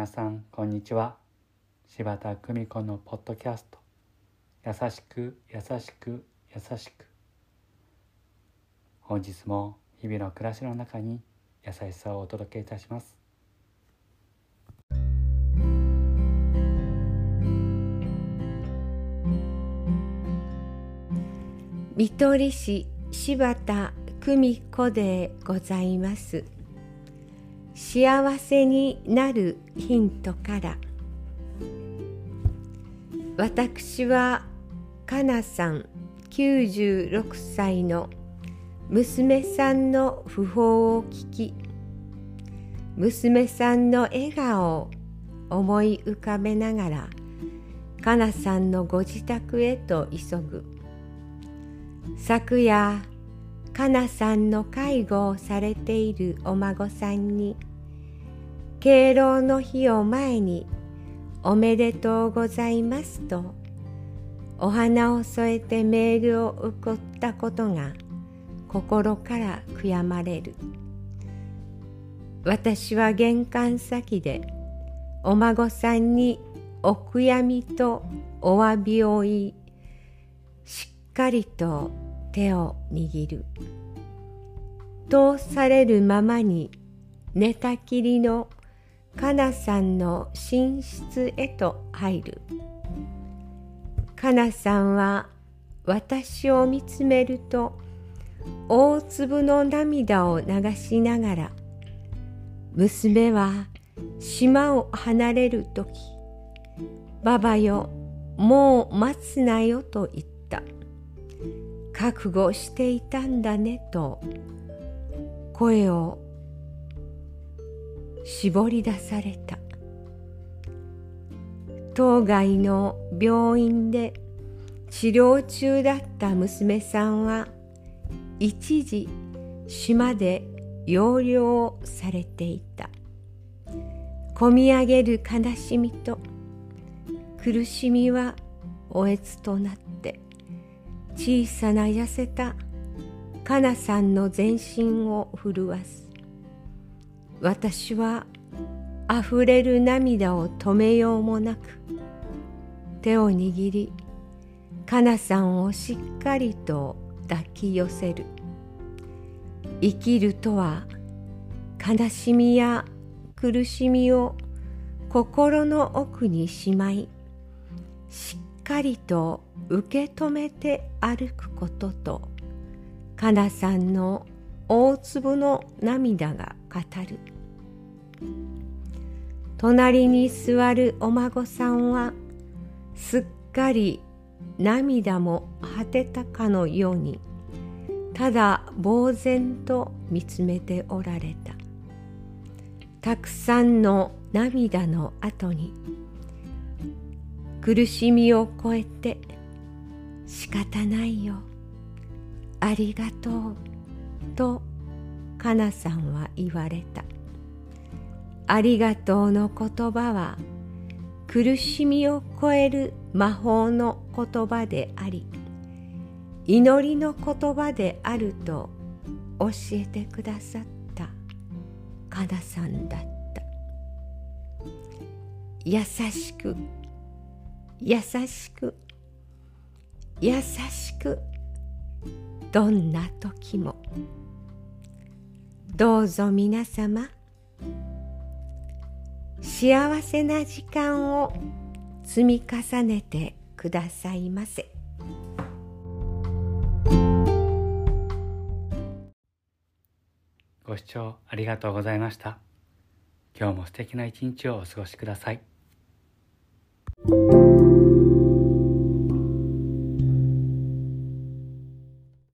皆さんこんにちは。柴田久美子のポッドキャスト。優しく優しく優しく。本日も日々の暮らしの中に優しさをお届けいたします。見取り市柴田久美子でございます。幸せになるヒントから。私はかなさん96歳の娘さんの訃報を聞き娘さんの笑顔を思い浮かべながらかなさんのご自宅へと急ぐ。昨夜かなさんの介護をされているお孫さんに敬老の日を前におめでとうございますとお花を添えてメールを送ったことが心から悔やまれる。私は玄関先でお孫さんにお悔やみとお詫びを言いしっかりと手を握る。通されるままに寝たきりのかなさんの寝室へと入る。かなさんは私を見つめると大粒の涙を流しながら娘は島を離れる時「ばばよもう待つなよ」と言った。覚悟していたんだねと声を絞り出された。当該の病院で治療中だった娘さんは一時島で療養されていた。こみ上げる悲しみと苦しみはおえつとなって小さな痩せたかなさんの全身を震わす。私はあふれる涙を止めようもなく手を握りかなさんをしっかりと抱き寄せる。生きるとは悲しみや苦しみを心の奥にしまいしっかりと受け止めて歩くこととかなさんの大粒の涙が語る。隣に座るお孫さんはすっかり涙も果てたかのようにただ呆然と見つめておられた。たくさんの涙の後に苦しみを超えて仕方ないよ。ありがとう。とかなさんは言われた。ありがとうの言葉は苦しみを超える魔法の言葉であり祈りの言葉であると教えてくださった。かなさんだった。優しく優しく優しくどんな時もどうぞ皆様幸せな時間を積み重ねてくださいませ。ご視聴ありがとうございました。今日も素敵な一日をお過ごしください。